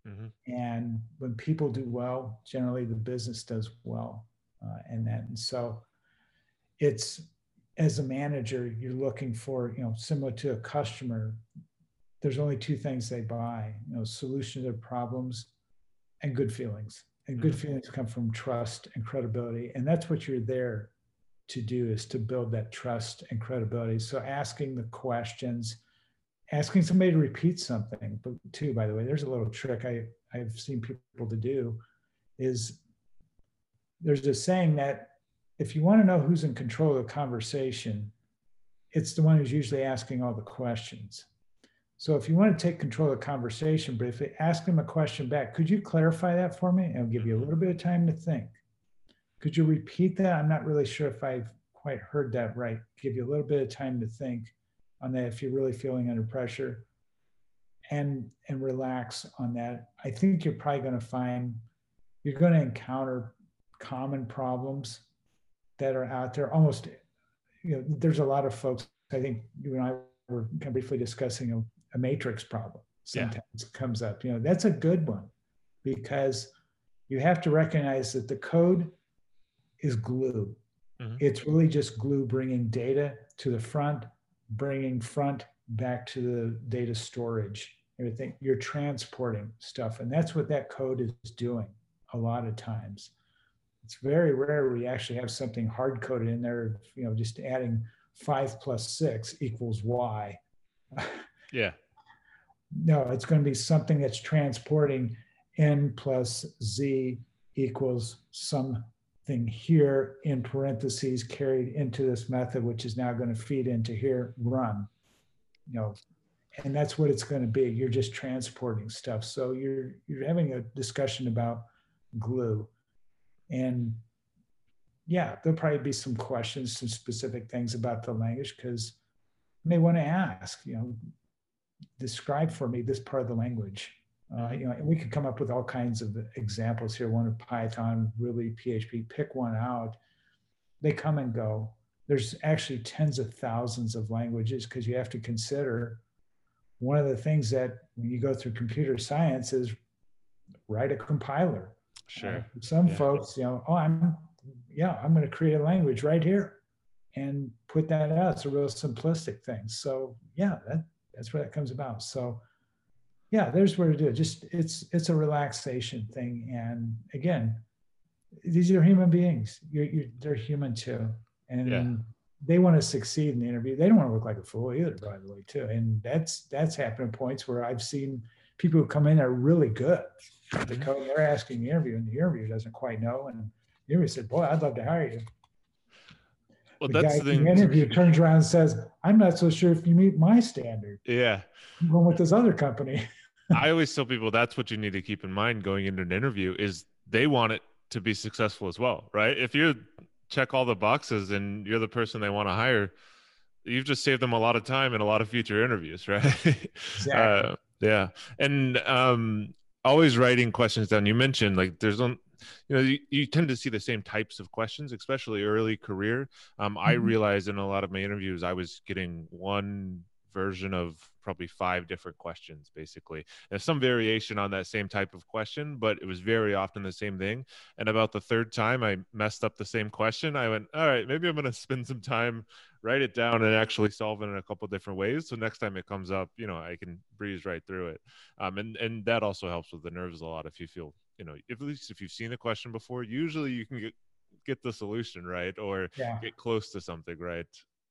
Mm-hmm. and when people do well generally the business does well uh, and that. And so it's as a manager you're looking for you know similar to a customer there's only two things they buy you know solutions to problems and good feelings and good mm-hmm. feelings come from trust and credibility and that's what you're there to do is to build that trust and credibility so asking the questions asking somebody to repeat something but too by the way there's a little trick i i've seen people to do is there's a saying that if you want to know who's in control of the conversation it's the one who's usually asking all the questions so if you want to take control of the conversation, but if you ask them a question back, could you clarify that for me? I'll give you a little bit of time to think. Could you repeat that? I'm not really sure if I've quite heard that right. Give you a little bit of time to think on that if you're really feeling under pressure and and relax on that. I think you're probably going to find you're going to encounter common problems that are out there. Almost, you know, there's a lot of folks. I think you and I were kind of briefly discussing a matrix problem sometimes yeah. comes up. You know, that's a good one because you have to recognize that the code is glue. Mm-hmm. It's really just glue bringing data to the front, bringing front back to the data storage everything you're transporting stuff and that's what that code is doing a lot of times it's very rare we actually have something hard coded in there you know just adding five plus six equals y yeah. No it's going to be something that's transporting n plus z equals something here in parentheses carried into this method which is now going to feed into here run. You know and that's what it's going to be. You're just transporting stuff. So you're you're having a discussion about glue. And yeah there'll probably be some questions some specific things about the language because may want to ask you know describe for me this part of the language uh, you know and we could come up with all kinds of examples here one of python really php pick one out they come and go there's actually tens of thousands of languages because you have to consider one of the things that when you go through computer science is write a compiler. Sure. Uh, some yeah. folks, you know, oh, I'm, yeah, I'm going to create a language right here and put that out. It's a real simplistic thing. So yeah, that that's where that comes about. So yeah, there's where to do it. Just it's it's a relaxation thing. And again, these are human beings. You're, you're they're human too. And yeah they want to succeed in the interview. They don't want to look like a fool either, by the way, too. And that's that's happened at points where I've seen people who come in are really good. The mm-hmm. code they're asking the interview, and the interview doesn't quite know. And the interview said, "Boy, I'd love to hire you." Well, the that's guy the thing. The interview turns around and says, "I'm not so sure if you meet my standard." Yeah, I'm going with this other company. I always tell people that's what you need to keep in mind going into an interview is they want it to be successful as well, right? If you're check all the boxes and you're the person they want to hire, you've just saved them a lot of time and a lot of future interviews, right? Exactly. Uh, yeah. And um, always writing questions down. You mentioned like there's on, you know, you, you, tend to see the same types of questions, especially early career. Um, mm-hmm. I realized in a lot of my interviews, I was getting one version of probably five different questions basically and some variation on that same type of question but it was very often the same thing and about the third time i messed up the same question i went all right maybe i'm going to spend some time write it down and actually solve it in a couple different ways so next time it comes up you know i can breeze right through it um, and and that also helps with the nerves a lot if you feel you know if, at least if you've seen the question before usually you can get get the solution right or yeah. get close to something right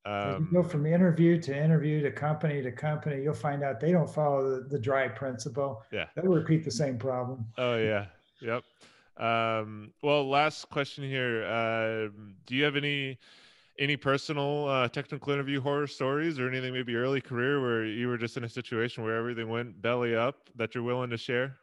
um, you go from interview to interview to company to company, you'll find out they don't follow the, the dry principle. Yeah. They'll repeat the same problem. Oh, yeah. Yep. Um, well, last question here. Uh, do you have any any personal uh, technical interview horror stories or anything maybe early career where you were just in a situation where everything went belly up that you're willing to share?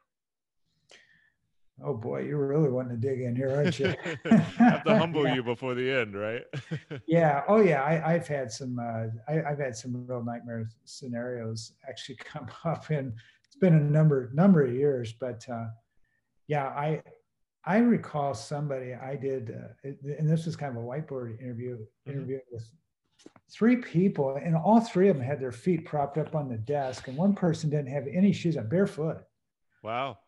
Oh boy, you're really wanting to dig in here, aren't you? have to humble yeah. you before the end, right? yeah. Oh yeah. I, have had some. Uh, I, have had some real nightmare scenarios actually come up, and it's been a number number of years. But uh, yeah, I I recall somebody I did, uh, and this was kind of a whiteboard interview mm-hmm. interview with three people, and all three of them had their feet propped up on the desk, and one person didn't have any shoes on, barefoot. Wow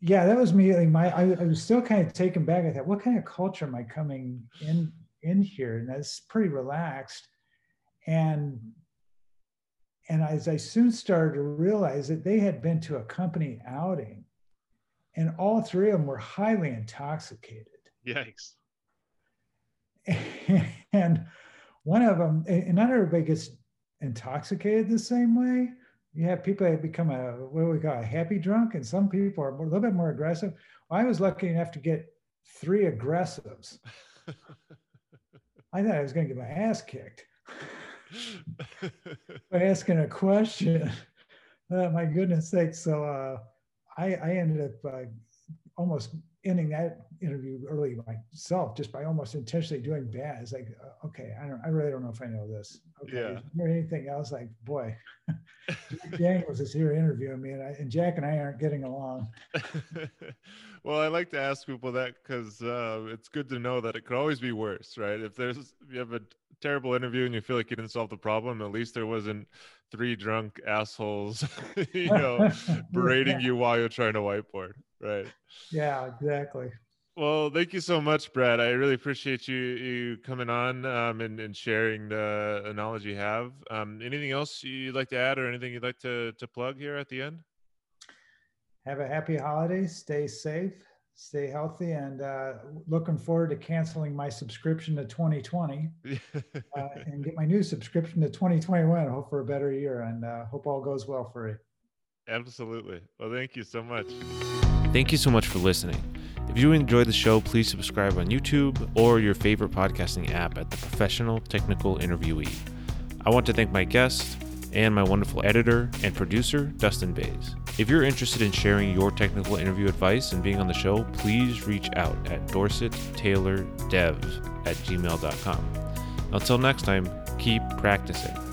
yeah, that was me. Like my, I, I, was still kind of taken back. I thought, what kind of culture am I coming in in here? And that's pretty relaxed. And and as I soon started to realize that they had been to a company outing, and all three of them were highly intoxicated. Yikes! And one of them, and not everybody gets intoxicated the same way you have people that become a what do we call a happy drunk, and some people are a little bit more aggressive. Well, I was lucky enough to get three aggressives. I thought I was going to get my ass kicked by asking a question. Uh, my goodness sake! So uh, I, I ended up uh, almost ending that interview early myself just by almost intentionally doing bad. It's like, uh, okay, I don't, I really don't know if I know this. Okay, yeah. Or anything else? Like, boy, Daniels is here interviewing me, and, I, and Jack and I aren't getting along. well, I like to ask people that because uh, it's good to know that it could always be worse, right? If there's, if you have a terrible interview and you feel like you didn't solve the problem, at least there wasn't three drunk assholes, you know, berating yeah. you while you're trying to whiteboard, right? Yeah, exactly. Well, thank you so much, Brad. I really appreciate you you coming on um, and, and sharing the, knowledge you have. Um, anything else you'd like to add, or anything you'd like to to plug here at the end? Have a happy holiday. Stay safe. Stay healthy, and uh, looking forward to canceling my subscription to 2020 uh, and get my new subscription to 2021. Hope for a better year, and uh, hope all goes well for you. Absolutely. Well, thank you so much. Thank you so much for listening. If you enjoyed the show, please subscribe on YouTube or your favorite podcasting app at the Professional Technical Interviewee. I want to thank my guest and my wonderful editor and producer, Dustin Bays. If you're interested in sharing your technical interview advice and being on the show, please reach out at dorsettaylordev at gmail.com. Until next time, keep practicing.